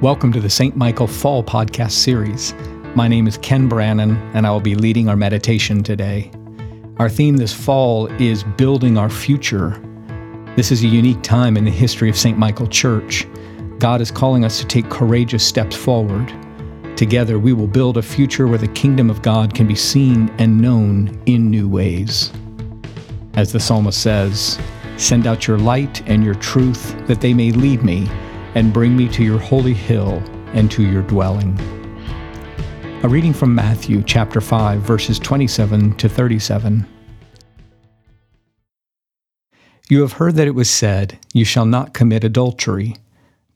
Welcome to the St. Michael Fall Podcast Series. My name is Ken Brannon, and I will be leading our meditation today. Our theme this fall is Building Our Future. This is a unique time in the history of St. Michael Church. God is calling us to take courageous steps forward. Together, we will build a future where the kingdom of God can be seen and known in new ways. As the psalmist says, Send out your light and your truth, that they may lead me and bring me to your holy hill and to your dwelling. A reading from Matthew chapter 5 verses 27 to 37. You have heard that it was said, You shall not commit adultery.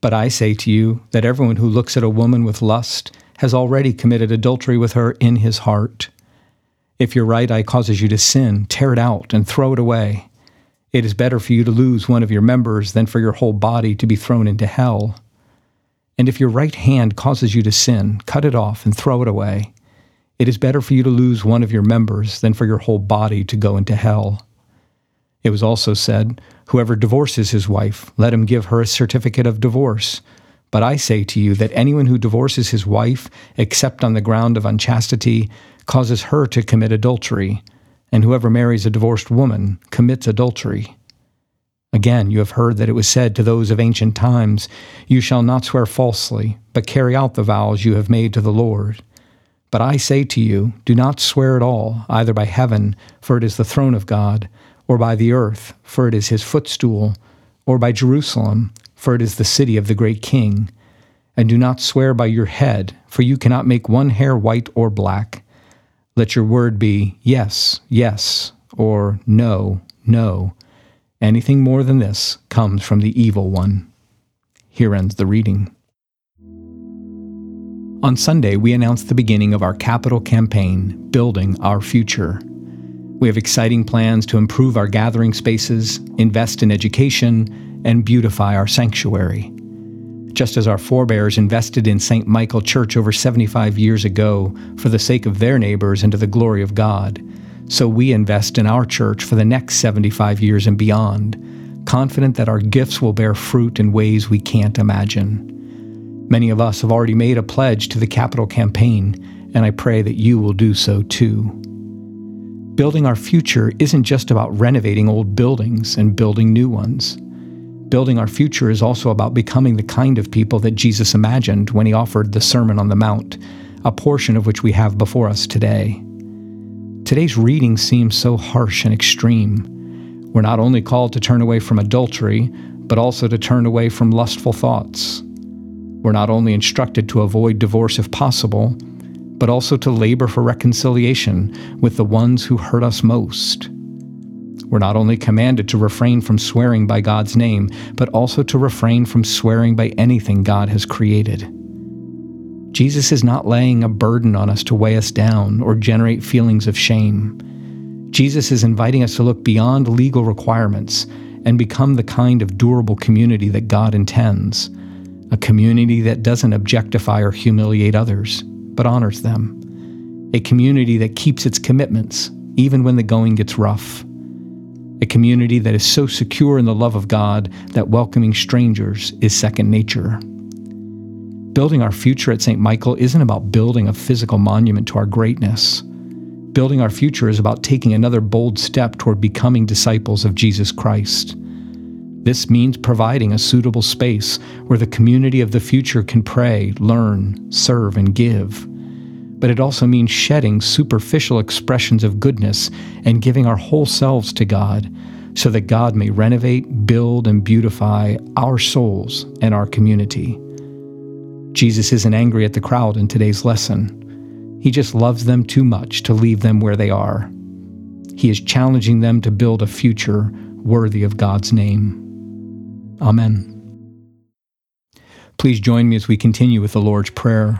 But I say to you that everyone who looks at a woman with lust has already committed adultery with her in his heart. If your right eye causes you to sin, tear it out and throw it away. It is better for you to lose one of your members than for your whole body to be thrown into hell. And if your right hand causes you to sin, cut it off and throw it away. It is better for you to lose one of your members than for your whole body to go into hell. It was also said, Whoever divorces his wife, let him give her a certificate of divorce. But I say to you that anyone who divorces his wife, except on the ground of unchastity, causes her to commit adultery and whoever marries a divorced woman commits adultery. Again, you have heard that it was said to those of ancient times, You shall not swear falsely, but carry out the vows you have made to the Lord. But I say to you, do not swear at all, either by heaven, for it is the throne of God, or by the earth, for it is his footstool, or by Jerusalem, for it is the city of the great king. And do not swear by your head, for you cannot make one hair white or black. Let your word be yes, yes, or no, no. Anything more than this comes from the evil one. Here ends the reading. On Sunday, we announced the beginning of our capital campaign, Building Our Future. We have exciting plans to improve our gathering spaces, invest in education, and beautify our sanctuary just as our forebears invested in St. Michael Church over 75 years ago for the sake of their neighbors and to the glory of God, so we invest in our church for the next 75 years and beyond, confident that our gifts will bear fruit in ways we can't imagine. Many of us have already made a pledge to the capital campaign, and I pray that you will do so too. Building our future isn't just about renovating old buildings and building new ones. Building our future is also about becoming the kind of people that Jesus imagined when he offered the Sermon on the Mount, a portion of which we have before us today. Today's reading seems so harsh and extreme. We're not only called to turn away from adultery, but also to turn away from lustful thoughts. We're not only instructed to avoid divorce if possible, but also to labor for reconciliation with the ones who hurt us most. We're not only commanded to refrain from swearing by God's name, but also to refrain from swearing by anything God has created. Jesus is not laying a burden on us to weigh us down or generate feelings of shame. Jesus is inviting us to look beyond legal requirements and become the kind of durable community that God intends a community that doesn't objectify or humiliate others, but honors them. A community that keeps its commitments, even when the going gets rough a community that is so secure in the love of God that welcoming strangers is second nature. Building our future at St. Michael isn't about building a physical monument to our greatness. Building our future is about taking another bold step toward becoming disciples of Jesus Christ. This means providing a suitable space where the community of the future can pray, learn, serve, and give but it also means shedding superficial expressions of goodness and giving our whole selves to God so that God may renovate, build, and beautify our souls and our community. Jesus isn't angry at the crowd in today's lesson. He just loves them too much to leave them where they are. He is challenging them to build a future worthy of God's name. Amen. Please join me as we continue with the Lord's Prayer.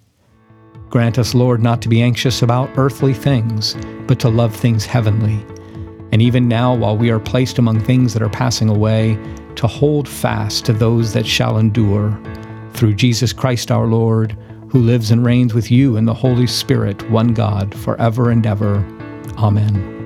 Grant us, Lord, not to be anxious about earthly things, but to love things heavenly. And even now, while we are placed among things that are passing away, to hold fast to those that shall endure. Through Jesus Christ our Lord, who lives and reigns with you in the Holy Spirit, one God, forever and ever. Amen.